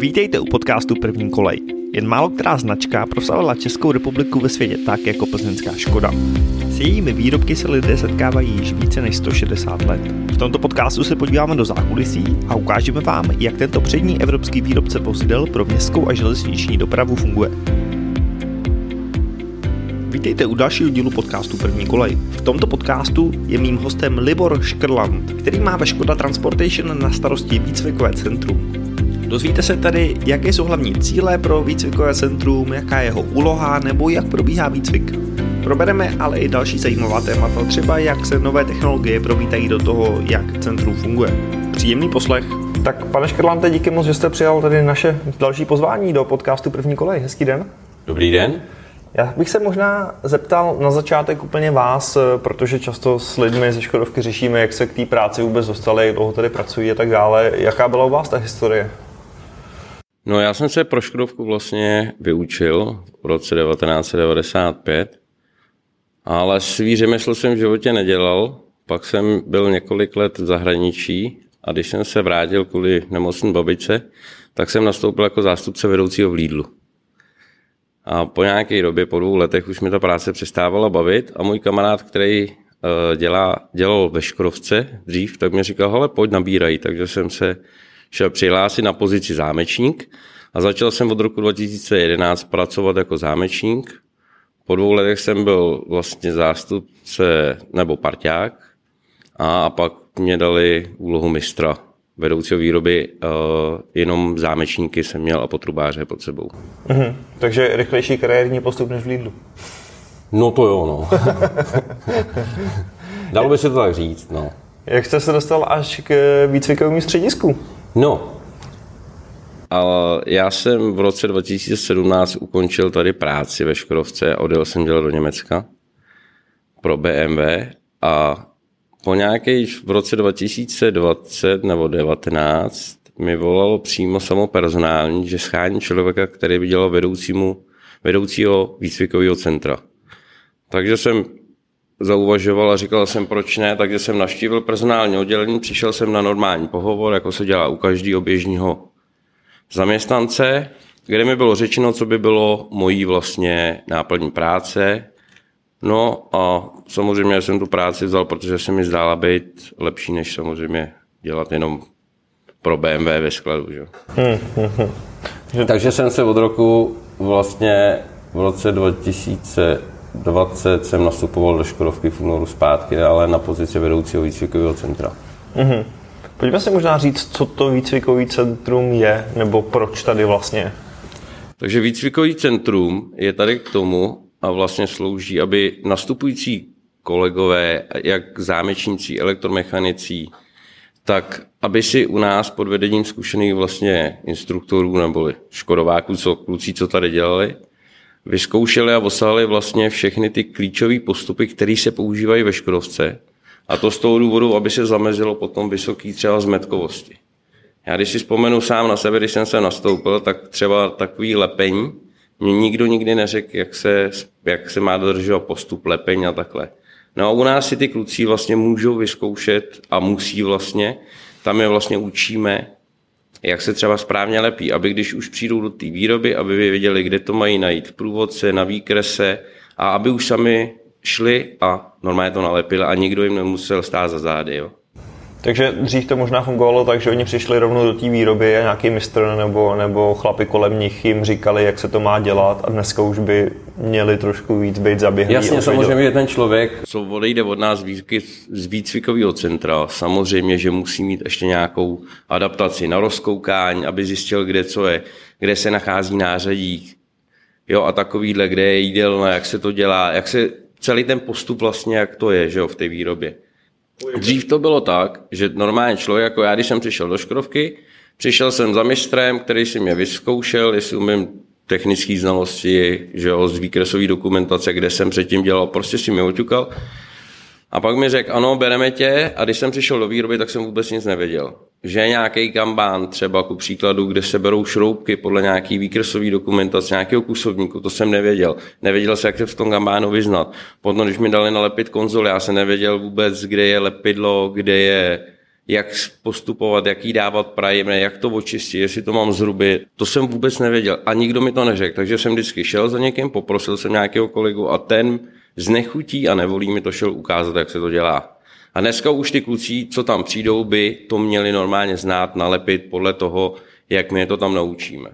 Vítejte u podcastu První kolej. Jen málo která značka proslavila Českou republiku ve světě tak jako plzeňská Škoda. S jejími výrobky se lidé setkávají již více než 160 let. V tomto podcastu se podíváme do zákulisí a ukážeme vám, jak tento přední evropský výrobce vozidel pro městskou a železniční dopravu funguje. Vítejte u dalšího dílu podcastu První kolej. V tomto podcastu je mým hostem Libor Škrland, který má ve Škoda Transportation na starosti výcvikové centrum. Dozvíte se tady, jaké jsou hlavní cíle pro výcvikové centrum, jaká je jeho úloha nebo jak probíhá výcvik. Probereme ale i další zajímavá témata, třeba jak se nové technologie promítají do toho, jak centrum funguje. Příjemný poslech. Tak pane Škrlante, díky moc, že jste přijal tady naše další pozvání do podcastu První kolej. Hezký den. Dobrý den. Já bych se možná zeptal na začátek úplně vás, protože často s lidmi ze Škodovky řešíme, jak se k té práci vůbec dostali, jak dlouho tady pracují a tak dále. Jaká byla u vás ta historie? No já jsem se pro Škodovku vlastně vyučil v roce 1995, ale svý řemeslo jsem v životě nedělal. Pak jsem byl několik let v zahraničí a když jsem se vrátil kvůli nemocné babičce, tak jsem nastoupil jako zástupce vedoucího v Lidlu. A po nějaké době, po dvou letech, už mi ta práce přestávala bavit a můj kamarád, který eh, dělá, dělal ve Škodovce dřív, tak mi říkal, hele, pojď nabírají, takže jsem se šel přihlásit na pozici zámečník a začal jsem od roku 2011 pracovat jako zámečník. Po dvou letech jsem byl vlastně zástupce nebo parťák a, a pak mě dali úlohu mistra vedoucího výroby, uh, jenom zámečníky jsem měl a potrubáře pod sebou. Mhm. Takže rychlejší kariérní postup než v Lidlu. No to jo, no. Dalo by se to tak říct, no. Jak jste se dostal až k výcvikovému středisku? No, ale já jsem v roce 2017 ukončil tady práci ve Škodovce a odjel jsem dělat do Německa pro BMW a po nějaké v roce 2020 nebo 2019 mi volalo přímo samo personální, že schání člověka, který by dělal vedoucímu, vedoucího výcvikového centra. Takže jsem zauvažoval a říkal jsem, proč ne, takže jsem navštívil personální oddělení, přišel jsem na normální pohovor, jako se dělá u každého běžného zaměstnance, kde mi bylo řečeno, co by bylo mojí vlastně náplní práce. No a samozřejmě jsem tu práci vzal, protože se mi zdála být lepší, než samozřejmě dělat jenom pro BMW ve skladu. Že? Hmm, hmm, hmm. Takže jsem se od roku vlastně v roce 2020 jsem nastupoval do Škodovky v únoru zpátky, ale na pozici vedoucího výcvikového centra. Hmm. Pojďme si možná říct, co to výcvikový centrum je, nebo proč tady vlastně Takže výcvikový centrum je tady k tomu a vlastně slouží, aby nastupující kolegové, jak zámečníci, elektromechanici, tak aby si u nás pod vedením zkušených vlastně instruktorů nebo škodováků, co kluci, co tady dělali, vyzkoušeli a osahali vlastně všechny ty klíčové postupy, které se používají ve Škodovce a to z toho důvodu, aby se zamezilo potom vysoký třeba zmetkovosti. Já když si vzpomenu sám na sebe, když jsem se nastoupil, tak třeba takový lepení, mě nikdo nikdy neřekl, jak se, jak se má dodržovat postup lepení a takhle. No a u nás si ty kluci vlastně můžou vyzkoušet a musí vlastně, tam je vlastně učíme, jak se třeba správně lepí, aby když už přijdou do té výroby, aby věděli, kde to mají najít v průvodce, na výkrese a aby už sami šli a normálně to nalepili a nikdo jim nemusel stát za zády. Jo. Takže dřív to možná fungovalo tak, že oni přišli rovnou do té výroby a nějaký mistr nebo, nebo chlapi kolem nich jim říkali, jak se to má dělat a dneska už by měli trošku víc být zaběhlí. Jasně, samozřejmě je ten člověk, co odejde od nás z výcvikového centra, samozřejmě, že musí mít ještě nějakou adaptaci na rozkoukání, aby zjistil, kde co je, kde se nachází nářadí, jo, a takovýhle, kde je jídelna, jak se to dělá, jak se celý ten postup vlastně, jak to je, že jo, v té výrobě. Dřív to bylo tak, že normálně člověk, jako já, když jsem přišel do Škodovky, přišel jsem za mistrem, který si mě vyzkoušel, jestli umím technické znalosti, že jo, z výkresové dokumentace, kde jsem předtím dělal, prostě si mě oťukal. A pak mi řekl, ano, bereme tě. A když jsem přišel do výroby, tak jsem vůbec nic nevěděl že je nějaký gambán, třeba ku příkladu, kde se berou šroubky podle nějaký výkresový dokumentace, nějakého kusovníku, to jsem nevěděl. Nevěděl jsem, jak se v tom gambánu vyznat. Potom, když mi dali nalepit konzol, já jsem nevěděl vůbec, kde je lepidlo, kde je jak postupovat, jak jí dávat prajemné, jak to očistit, jestli to mám zruby, to jsem vůbec nevěděl a nikdo mi to neřekl, takže jsem vždycky šel za někým, poprosil jsem nějakého kolegu a ten znechutí a nevolí mi to šel ukázat, jak se to dělá. A dneska už ty kluci, co tam přijdou, by to měli normálně znát, nalepit podle toho, jak my je to tam naučíme.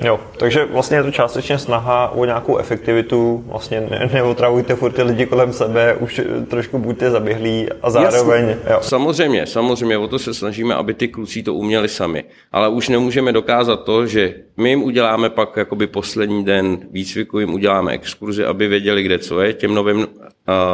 Jo, takže vlastně je to částečně snaha o nějakou efektivitu, vlastně ne, neotravujte furt ty lidi kolem sebe, už trošku buďte zaběhlí a zároveň... Jasně. Jo. Samozřejmě, samozřejmě, o to se snažíme, aby ty kluci to uměli sami, ale už nemůžeme dokázat to, že my jim uděláme pak jakoby poslední den výcviku, jim uděláme exkurzi, aby věděli, kde co je těm novým uh,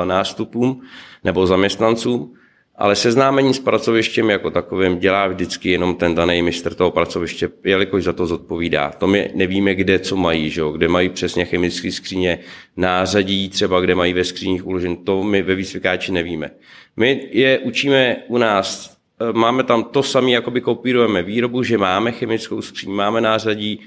nástupům nebo zaměstnancům, ale seznámení s pracovištěm jako takovým dělá vždycky jenom ten daný mistr toho pracoviště, jelikož za to zodpovídá. To my nevíme, kde co mají, že? kde mají přesně chemické skříně, nářadí třeba, kde mají ve skříních uložen, to my ve výcvikáči nevíme. My je učíme u nás, e, máme tam to samé, jako by kopírujeme výrobu, že máme chemickou skříň, máme nářadí,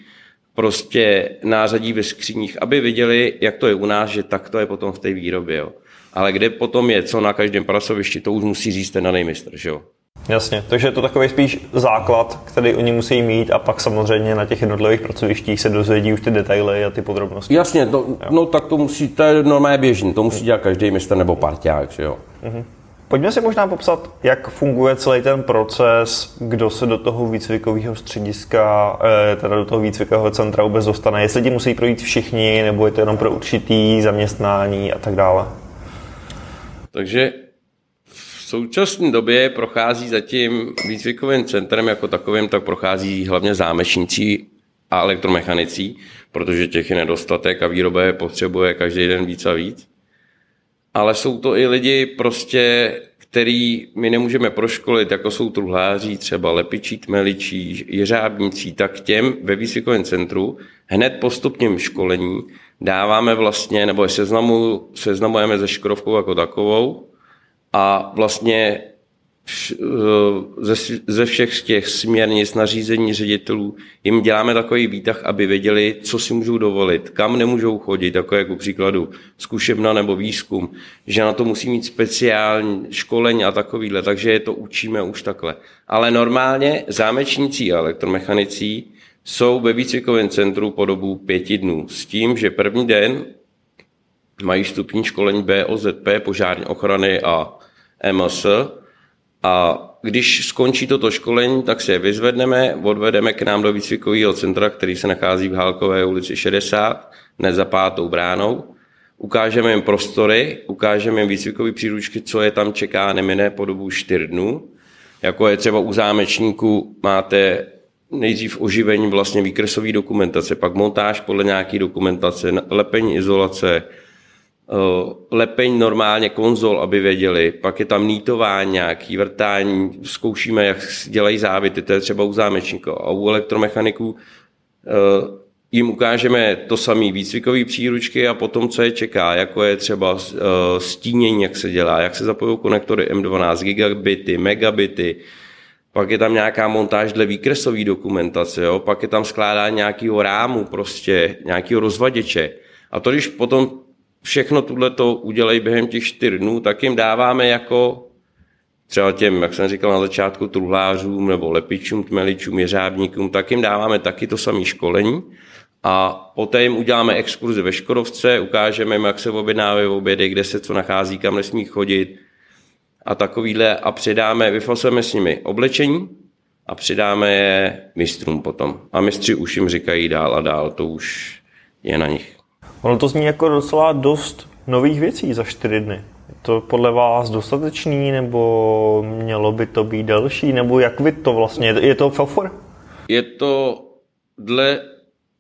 prostě nářadí ve skříních, aby viděli, jak to je u nás, že tak to je potom v té výrobě. Jo ale kde potom je, co na každém pracovišti, to už musí říct ten daný mistr, že jo? Jasně, takže je to takový spíš základ, který oni musí mít a pak samozřejmě na těch jednotlivých pracovištích se dozvědí už ty detaily a ty podrobnosti. Jasně, to, no tak to musí, to je normálně běžný, to musí dělat každý mistr nebo parťák, že jo. Uh-huh. Pojďme si možná popsat, jak funguje celý ten proces, kdo se do toho výcvikového střediska, eh, teda do toho výcvikového centra vůbec dostane, jestli ti musí projít všichni, nebo je to jenom pro určitý zaměstnání a tak dále. Takže v současné době prochází zatím výcvikovým centrem jako takovým, tak prochází hlavně zámečníci a elektromechanicí, protože těch je nedostatek a výroba je potřebuje každý den víc a víc. Ale jsou to i lidi prostě, který my nemůžeme proškolit, jako jsou truhláři, třeba lepičí, tmeličí, jeřábníci, tak těm ve výcvikovém centru hned postupním školení dáváme vlastně, nebo seznamu, seznamujeme ze Škodovkou jako takovou a vlastně ze, ze všech těch směrnic, nařízení ředitelů, jim děláme takový výtah, aby věděli, co si můžou dovolit, kam nemůžou chodit, jako jako příkladu zkušebna nebo výzkum, že na to musí mít speciální školení a takovýhle, takže je to učíme už takhle. Ale normálně zámečníci a elektromechanicí jsou ve výcvikovém centru po dobu pěti dnů s tím, že první den mají stupní školení BOZP, požární ochrany a MS a když skončí toto školení, tak se je vyzvedneme, odvedeme k nám do výcvikového centra, který se nachází v Hálkové ulici 60, hned za pátou bránou. Ukážeme jim prostory, ukážeme jim výcvikové příručky, co je tam čeká nemine po dobu 4 dnů. Jako je třeba u zámečníků máte nejdřív oživení vlastně výkresové dokumentace, pak montáž podle nějaké dokumentace, lepení izolace, eh, lepeň normálně konzol, aby věděli, pak je tam nítování nějaký, vrtání, zkoušíme, jak dělají závity, to je třeba u zámečníků a u elektromechaniků eh, jim ukážeme to samé výcvikové příručky a potom, co je čeká, jako je třeba eh, stínění, jak se dělá, jak se zapojují konektory M12, gigabity, megabity, pak je tam nějaká montáž dle výkresové dokumentace, jo? pak je tam skládání nějakého rámu, prostě nějakého rozvaděče. A to, když potom všechno tuhle to udělají během těch čtyř dnů, tak jim dáváme jako třeba těm, jak jsem říkal na začátku, truhlářům nebo lepičům, tmeličům, jeřábníkům, tak jim dáváme taky to samé školení. A poté jim uděláme exkurzi ve Škodovce, ukážeme jim, jak se objednávají obědy, kde se co nachází, kam nesmí chodit, a takovýhle a přidáme, vyfasujeme s nimi oblečení a přidáme je mistrům potom. A mistři už jim říkají dál a dál, to už je na nich. Ono to zní jako docela dost nových věcí za čtyři dny. Je to podle vás dostatečný, nebo mělo by to být delší, nebo jak vy to vlastně, je to fafor? Je to dle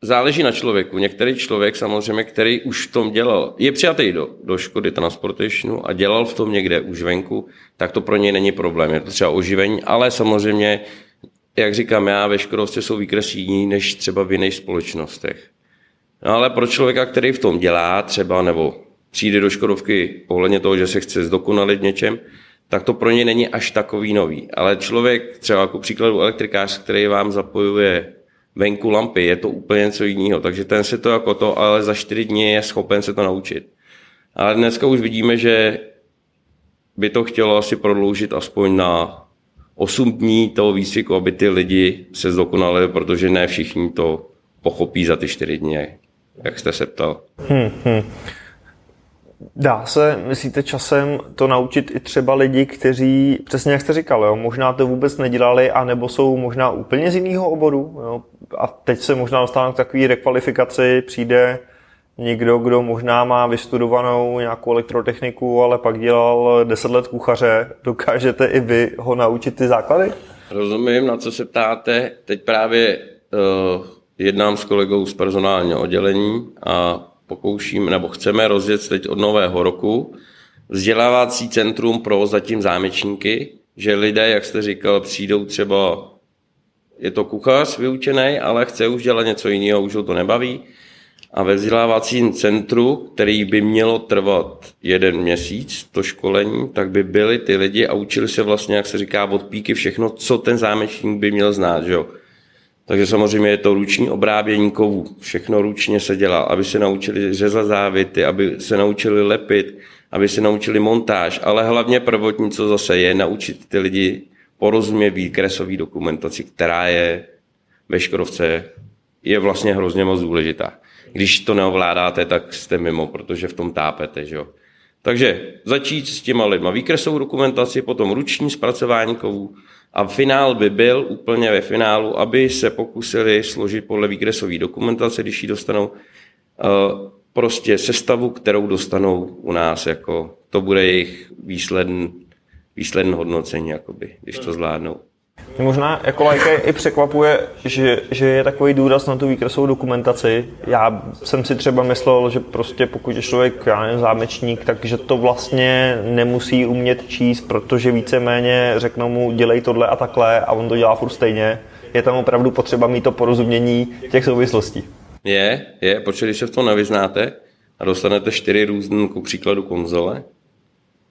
záleží na člověku. Některý člověk samozřejmě, který už v tom dělal, je přijatý do, do Škody Transportationu a dělal v tom někde už venku, tak to pro něj není problém. Je to třeba oživení, ale samozřejmě, jak říkám já, ve Škodovce jsou výkresy jiný než třeba v jiných společnostech. No ale pro člověka, který v tom dělá třeba, nebo přijde do Škodovky ohledně toho, že se chce zdokonalit něčem, tak to pro něj není až takový nový. Ale člověk, třeba jako příkladu elektrikář, který vám zapojuje venku lampy, je to úplně něco jiného. Takže ten se to jako to, ale za čtyři dny je schopen se to naučit. Ale dneska už vidíme, že by to chtělo asi prodloužit aspoň na 8 dní toho výcviku, aby ty lidi se zdokonali, protože ne všichni to pochopí za ty 4 dny, jak jste se ptal. Hmm, hmm. Dá se, myslíte, časem to naučit i třeba lidi, kteří, přesně jak jste říkal, jo, možná to vůbec nedělali, anebo jsou možná úplně z jiného oboru, jo, a teď se možná dostanou k takové rekvalifikaci, přijde někdo, kdo možná má vystudovanou nějakou elektrotechniku, ale pak dělal 10 let kuchaře, dokážete i vy ho naučit ty základy? Rozumím, na co se ptáte. Teď právě uh, jednám s kolegou z personálního oddělení a pokouším, nebo chceme rozjet teď od nového roku vzdělávací centrum pro zatím zámečníky, že lidé, jak jste říkal, přijdou třeba, je to kuchař vyučený, ale chce už dělat něco jiného, už ho to nebaví. A ve vzdělávacím centru, který by mělo trvat jeden měsíc, to školení, tak by byli ty lidi a učili se vlastně, jak se říká, od píky všechno, co ten zámečník by měl znát. Že jo? Takže samozřejmě je to ruční obrábění kovů. Všechno ručně se dělá, aby se naučili řezat závity, aby se naučili lepit, aby se naučili montáž, ale hlavně prvotní, co zase je, naučit ty lidi porozumět výkresový dokumentaci, která je ve Škodovce, je vlastně hrozně moc důležitá. Když to neovládáte, tak jste mimo, protože v tom tápete. Že jo? Takže začít s těma lidma výkresovou dokumentaci, potom ruční zpracování kovů, a finál by byl úplně ve finálu, aby se pokusili složit podle výkresové dokumentace, když ji dostanou, eh, prostě sestavu, kterou dostanou u nás, jako to bude jejich výsledný, výsledný hodnocení, jakoby, když to zvládnou. Mě možná jako lajka i překvapuje, že, že je takový důraz na tu výkresovou dokumentaci. Já jsem si třeba myslel, že prostě pokud je člověk já nevím, zámečník, takže to vlastně nemusí umět číst, protože víceméně řeknou mu dělej tohle a takhle a on to dělá furt stejně. Je tam opravdu potřeba mít to porozumění těch souvislostí. Je, je, protože když se v tom nevyznáte a dostanete čtyři různé, ku příkladu konzole,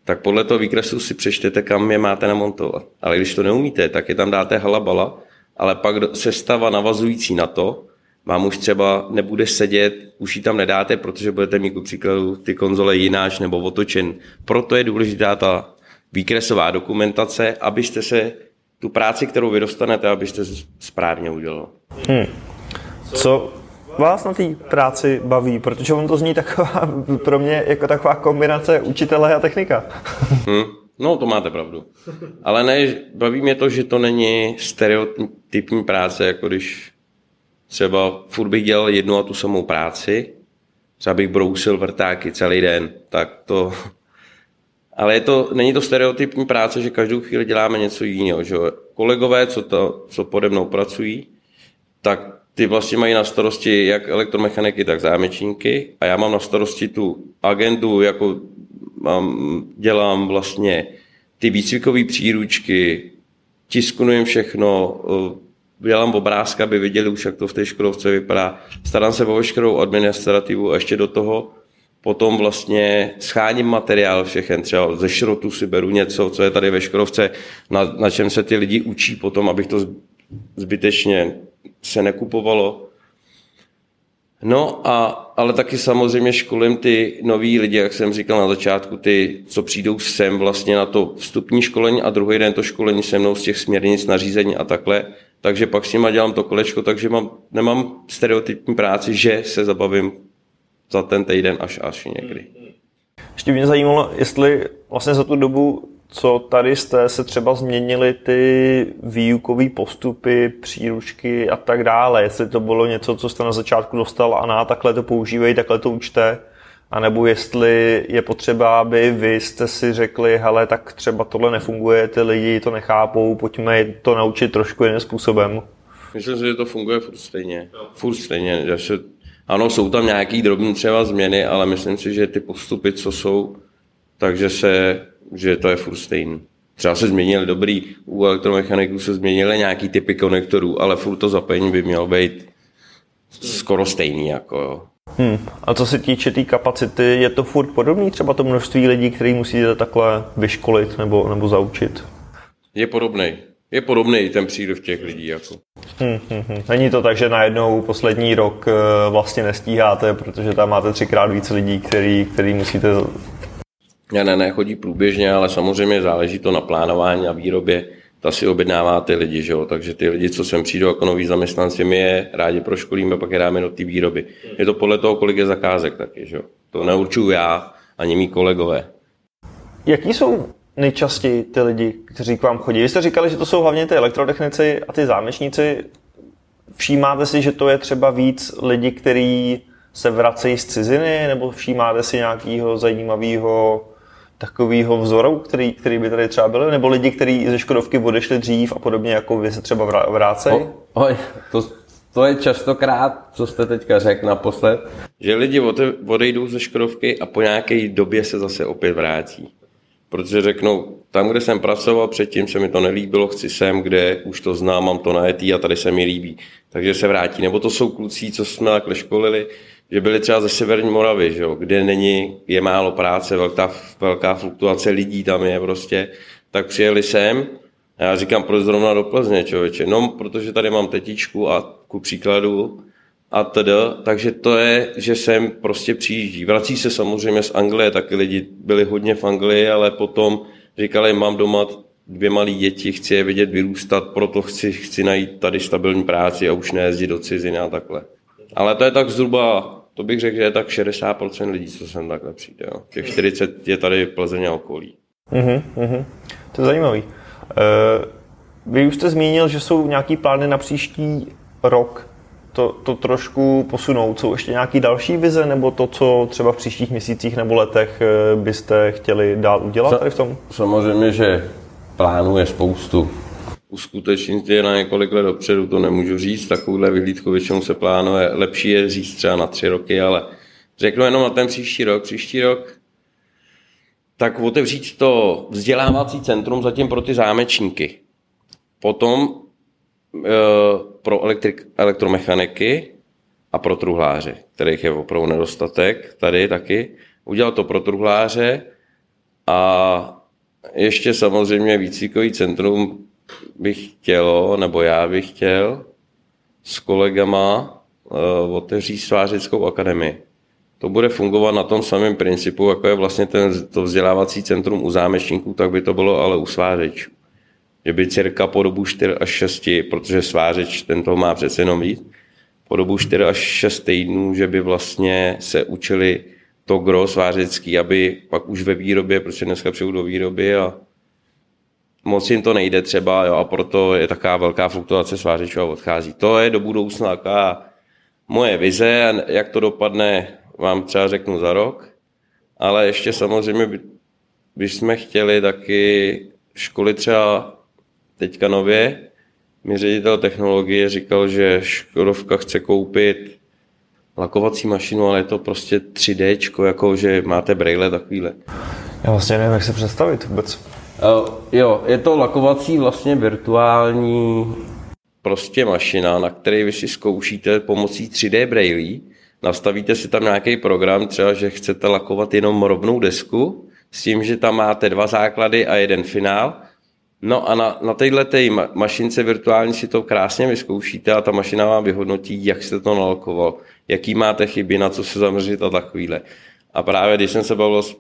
tak podle toho výkresu si přečtete, kam je máte namontovat. Ale když to neumíte, tak je tam dáte halabala, ale pak sestava navazující na to, vám už třeba nebude sedět, už ji tam nedáte, protože budete mít příkladu ty konzole jináč nebo otočen. Proto je důležitá ta výkresová dokumentace, abyste se tu práci, kterou vy dostanete, abyste správně udělal. Hmm. Co vás na té práci baví? Protože on to zní taková, pro mě jako taková kombinace učitele a technika. Hmm. No, to máte pravdu. Ale ne, baví mě to, že to není stereotypní práce, jako když třeba furt bych dělal jednu a tu samou práci, třeba bych brousil vrtáky celý den, tak to... Ale je to, není to stereotypní práce, že každou chvíli děláme něco jiného. Že? Kolegové, co, to, co pode mnou pracují, tak ty vlastně mají na starosti jak elektromechaniky, tak zámečníky a já mám na starosti tu agendu, jako mám, dělám vlastně ty výcvikové příručky, tisknu všechno, eh, dělám obrázky, aby viděli už, jak to v té Škodovce vypadá. Starám se o veškerou administrativu a ještě do toho potom vlastně scháním materiál všechen, třeba ze šrotu si beru něco, co je tady ve Škodovce, na, na čem se ty lidi učí potom, abych to zbytečně se nekupovalo. No a, ale taky samozřejmě školím ty noví lidi, jak jsem říkal na začátku, ty, co přijdou sem vlastně na to vstupní školení a druhý den to školení se mnou z těch směrnic, nařízení a takhle. Takže pak s nima dělám to kolečko, takže mám, nemám stereotypní práci, že se zabavím za ten týden až až někdy. Ještě mě zajímalo, jestli vlastně za tu dobu co tady jste, se třeba změnily ty výukové postupy, příručky a tak dále. Jestli to bylo něco, co jste na začátku dostal a na takhle to používej, takhle to učte, anebo jestli je potřeba, aby vy jste si řekli, hele, tak třeba tohle nefunguje, ty lidi to nechápou, pojďme to naučit trošku jiným způsobem. Myslím si, že to funguje furt stejně. Furt stejně. Se, ano, jsou tam nějaký drobné třeba změny, ale myslím si, že ty postupy, co jsou, takže se že to je furt stejný. Třeba se změnily dobrý, u elektromechaniků se změnily nějaký typy konektorů, ale furt to zapojení by mělo být skoro stejný. Jako jo. Hmm. A co se týče té tý kapacity, je to furt podobný třeba to množství lidí, který musíte takhle vyškolit nebo, nebo zaučit? Je podobný. Je podobný ten příliv těch lidí. Jako. Hmm, hmm, hmm. Není to tak, že najednou poslední rok eh, vlastně nestíháte, protože tam máte třikrát víc lidí, který, který musíte ne, ne, ne, chodí průběžně, ale samozřejmě záleží to na plánování a výrobě. ta si objednává ty lidi, že jo? takže ty lidi, co sem přijdou jako noví zaměstnanci, my je rádi proškolíme, pak je dáme do té výroby. Je to podle toho, kolik je zakázek taky, že jo? To neurčuju já, ani mý kolegové. Jaký jsou nejčastěji ty lidi, kteří k vám chodí? Vy jste říkali, že to jsou hlavně ty elektrotechnici a ty zámečníci. Všímáte si, že to je třeba víc lidi, kteří se vracejí z ciziny, nebo všímáte si nějakého zajímavého takového vzoru, který, který by tady třeba byl, nebo lidi, kteří ze Škodovky odešli dřív a podobně, jako vy se třeba vrácejí? Oj, to, to je častokrát, co jste teďka řekl naposled, že lidi odejdou ze Škodovky a po nějaké době se zase opět vrátí. Protože řeknou, tam, kde jsem pracoval, předtím se mi to nelíbilo, chci sem, kde už to znám, mám to najetý a tady se mi líbí. Takže se vrátí. Nebo to jsou kluci, co jsme takhle školili, že byli třeba ze Severní Moravy, že jo, kde není, je málo práce, velká, velká fluktuace lidí tam je prostě, tak přijeli sem a já říkám, proč zrovna do Plzně, člověče? No, protože tady mám tetičku a ku příkladu a tedy, takže to je, že sem prostě přijíždí. Vrací se samozřejmě z Anglie, taky lidi byli hodně v Anglii, ale potom říkali, mám doma dvě malé děti, chci je vidět vyrůstat, proto chci, chci najít tady stabilní práci a už nejezdit do ciziny a takhle. Ale to je tak zhruba, to bych řekl, že je tak 60% lidí, co sem takhle přijde. Jo. Těch 40 je tady Plzeň a okolí. Uh-huh, uh-huh. To je zajímavý. Uh, vy už jste zmínil, že jsou nějaký plány na příští rok to, to trošku posunout. Jsou ještě nějaký další vize, nebo to, co třeba v příštích měsících nebo letech eh, byste chtěli dál udělat tady v tom? Samozřejmě, že plánů je spoustu uskutečnit je na několik let dopředu, to nemůžu říct, takovouhle vyhlídku většinou se plánuje, lepší je říct třeba na tři roky, ale řeknu jenom na ten příští rok. Příští rok tak otevřít to vzdělávací centrum zatím pro ty zámečníky. Potom e, pro elektrik, elektromechaniky a pro truhláře, kterých je opravdu nedostatek tady taky. Udělal to pro truhláře a ještě samozřejmě výcvikový centrum bych chtělo, nebo já bych chtěl s kolegama uh, otevřít svářickou akademii. To bude fungovat na tom samém principu, jako je vlastně ten, to vzdělávací centrum u zámečníků, tak by to bylo ale u svářečů. Že by cirka po dobu 4 až 6, protože svářeč ten toho má přece jenom víc, po dobu 4 až 6 týdnů, že by vlastně se učili to gro svářecký, aby pak už ve výrobě, protože dneska přijdu do výroby a moc jim to nejde třeba jo, a proto je taková velká fluktuace svářečů a odchází. To je do budoucna taková moje vize a jak to dopadne, vám třeba řeknu za rok, ale ještě samozřejmě by, bychom chtěli taky školy třeba teďka nově, mi ředitel technologie říkal, že Škodovka chce koupit lakovací mašinu, ale je to prostě 3D, jako že máte braille takovýhle. Já vlastně nevím, jak se představit vůbec. Uh, jo, je to lakovací vlastně virtuální prostě mašina, na které vy si zkoušíte pomocí 3D braille. Nastavíte si tam nějaký program, třeba, že chcete lakovat jenom rovnou desku, s tím, že tam máte dva základy a jeden finál. No a na, na téhle ma- mašince virtuální si to krásně vyzkoušíte a ta mašina vám vyhodnotí, jak jste to nalakoval, jaký máte chyby, na co se zaměřit a takovýhle. A právě když jsem se bavil s,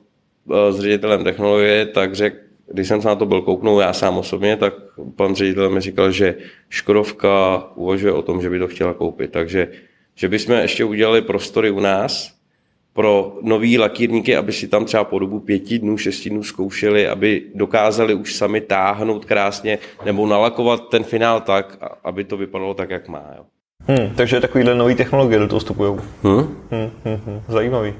eh, s ředitelem technologie, tak řekl, když jsem se na to byl kouknout já sám osobně, tak pan ředitel mi říkal, že Škodovka uvažuje o tom, že by to chtěla koupit. Takže že bychom ještě udělali prostory u nás pro nový lakírníky, aby si tam třeba po dobu pěti dnů, šesti dnů zkoušeli, aby dokázali už sami táhnout krásně nebo nalakovat ten finál tak, aby to vypadalo tak, jak má. Jo. Hmm, takže takovýhle nový technologie do toho vstupují. Hmm? Hmm, hmm, hmm, zajímavý.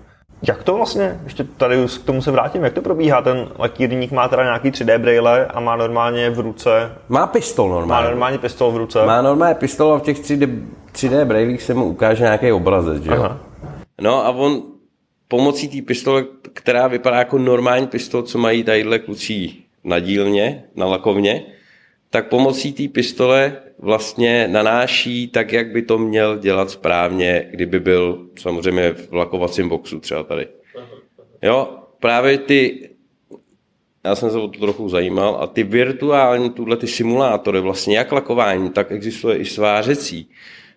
Jak to vlastně, ještě tady k tomu se vrátím, jak to probíhá? Ten lakírník má teda nějaký 3D braille a má normálně v ruce... Má pistol normálně. Má normálně pistol v ruce. Má normálně pistol a v těch 3D, 3D brailích se mu ukáže nějaký obrazec, že jo? No a on pomocí té pistole, která vypadá jako normální pistol, co mají tadyhle kluci na dílně, na lakovně, tak pomocí té pistole vlastně nanáší tak, jak by to měl dělat správně, kdyby byl samozřejmě v lakovacím boxu třeba tady. Jo, právě ty, já jsem se o to trochu zajímal, a ty virtuální, tuhle ty simulátory, vlastně jak lakování, tak existuje i svářecí.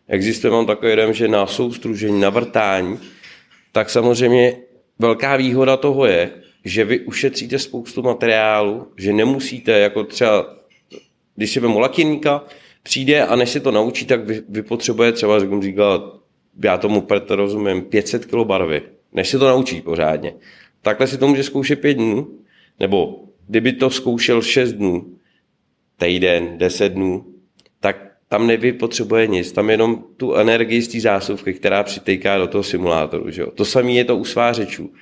Existuje, mám takový jeden, že na soustružení, na vrtání, tak samozřejmě velká výhoda toho je, že vy ušetříte spoustu materiálu, že nemusíte jako třeba když si vemu lakiníka, přijde a než se to naučí, tak vy, vypotřebuje třeba, řeknu říkal, já tomu proto rozumím, 500 kg barvy, než se to naučí pořádně. Takhle si to může zkoušet pět dnů, nebo kdyby to zkoušel 6 dnů, týden, 10 dnů, tak tam nevypotřebuje nic, tam jenom tu energii z té zásuvky, která přitejká do toho simulátoru. Že jo? To samé je to u svářečů.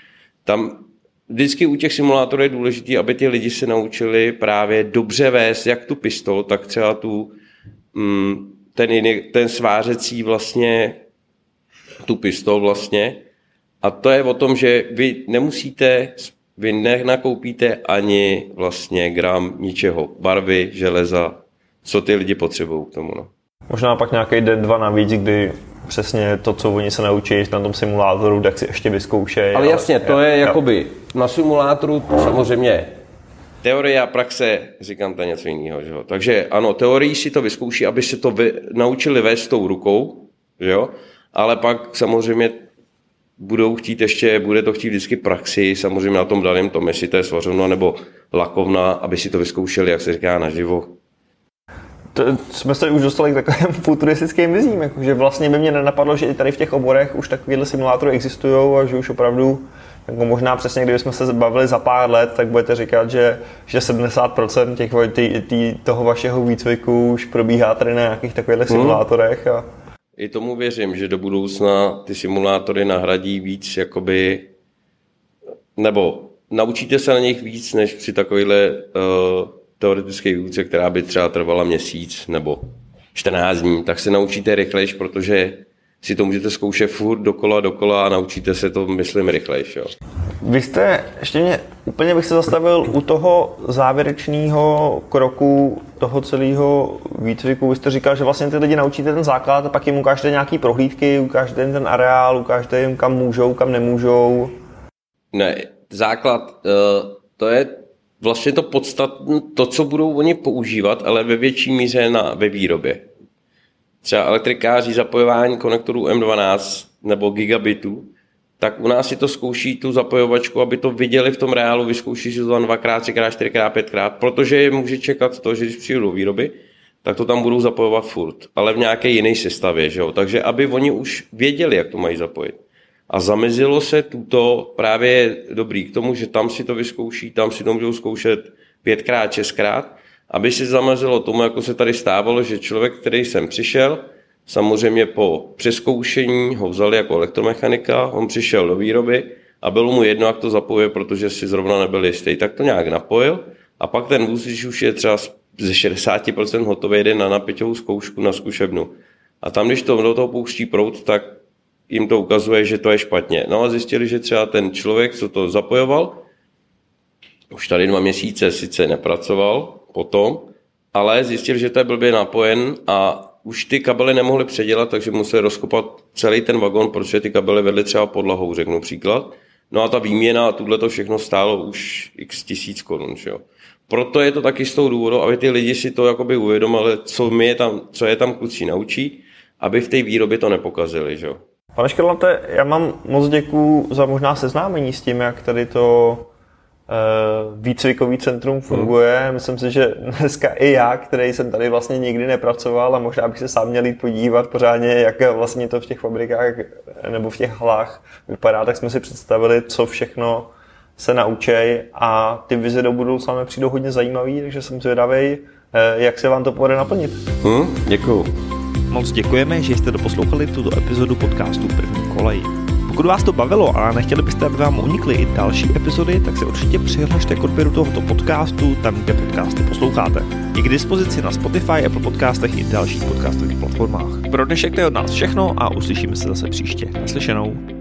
Tam vždycky u těch simulátorů je důležité, aby ty lidi se naučili právě dobře vést jak tu pistol, tak třeba tu, ten, jiný, ten svářecí vlastně, tu pistol vlastně. A to je o tom, že vy nemusíte, vy nenakoupíte ani vlastně gram ničeho, barvy, železa, co ty lidi potřebují k tomu. No. Možná pak nějaký den, dva navíc, kdy přesně to, co oni se naučí na tom simulátoru, tak si ještě vyzkoušejí. Ale jasně, to je, je jakoby na simulátoru samozřejmě teorie a praxe, říkám to něco jiného. Že jo? Takže ano, teorii si to vyzkouší, aby se to vy, naučili vést tou rukou, že jo? ale pak samozřejmě budou chtít ještě, bude to chtít vždycky praxi, samozřejmě na tom daném tom, jestli to je svařovna nebo lakovna, aby si to vyzkoušeli, jak se říká, naživo to, jsme se už dostali k takovým futuristickým vizím, že vlastně by mě nenapadlo, že i tady v těch oborech už takovéhle simulátory existují a že už opravdu jako možná přesně, kdybychom se bavili za pár let, tak budete říkat, že, že 70% těch, tý, tý, toho vašeho výcviku už probíhá tady na nějakých takových hmm. simulátorech. A... I tomu věřím, že do budoucna ty simulátory nahradí víc jakoby, nebo naučíte se na nich víc, než při takovýhle uh, teoretické výuce, která by třeba trvala měsíc nebo 14 dní, tak se naučíte rychlejš, protože si to můžete zkoušet furt dokola, dokola a naučíte se to, myslím, rychlejš. Jo. Vy jste, ještě mě, úplně bych se zastavil u toho závěrečného kroku toho celého výcviku. Vy jste říkal, že vlastně ty lidi naučíte ten základ a pak jim ukážete nějaký prohlídky, ukážete jim ten areál, ukážete jim, kam můžou, kam nemůžou. Ne, základ, eh, to je vlastně to podstatné, to, co budou oni používat, ale ve větší míře na, ve výrobě. Třeba elektrikáři zapojování konektorů M12 nebo gigabitů, tak u nás si to zkouší tu zapojovačku, aby to viděli v tom reálu, vyzkouší si to tam dvakrát, třikrát, čtyřikrát, pětkrát, protože je může čekat to, že když přijdu do výroby, tak to tam budou zapojovat furt, ale v nějaké jiné sestavě, že jo? Takže aby oni už věděli, jak to mají zapojit. A zamezilo se tuto právě dobrý k tomu, že tam si to vyzkouší, tam si to můžou zkoušet pětkrát, šestkrát, aby si zamezilo tomu, jako se tady stávalo, že člověk, který sem přišel, samozřejmě po přeskoušení ho vzali jako elektromechanika, on přišel do výroby a bylo mu jedno, jak to zapojuje, protože si zrovna nebyl jistý. Tak to nějak napojil a pak ten vůz, když už je třeba ze 60% hotový, jde na napěťovou zkoušku na zkušebnu. A tam, když to do toho pouští prout, tak jim to ukazuje, že to je špatně. No a zjistili, že třeba ten člověk, co to zapojoval, už tady dva měsíce sice nepracoval potom, ale zjistil, že to je blbě napojen a už ty kabely nemohly předělat, takže museli rozkopat celý ten vagon, protože ty kabely vedly třeba podlahou, řeknu příklad. No a ta výměna a tuhle to všechno stálo už x tisíc korun, že jo. Proto je to taky z toho důvodu, aby ty lidi si to jakoby uvědomili, co, mi je tam, co je tam kluci naučí, aby v té výrobě to nepokazili, že jo. Pane Škrlante, já mám moc děkuji za možná seznámení s tím, jak tady to výcvikový centrum funguje. Hmm. Myslím si, že dneska i já, který jsem tady vlastně nikdy nepracoval a možná bych se sám měl jít podívat pořádně, jak vlastně to v těch fabrikách nebo v těch halách vypadá, tak jsme si představili, co všechno se naučej a ty vize do budoucna mi přijdou hodně zajímavý, takže jsem zvědavý, eh, jak se vám to povede naplnit. Hmm, děkuju moc děkujeme, že jste doposlouchali tuto epizodu podcastu První kolej. Pokud vás to bavilo a nechtěli byste, aby vám unikly i další epizody, tak se určitě přihlašte k odběru tohoto podcastu tam, kde podcasty posloucháte. Je k dispozici na Spotify, Apple podcastech i dalších podcastových platformách. Pro dnešek to je od nás všechno a uslyšíme se zase příště. Naslyšenou.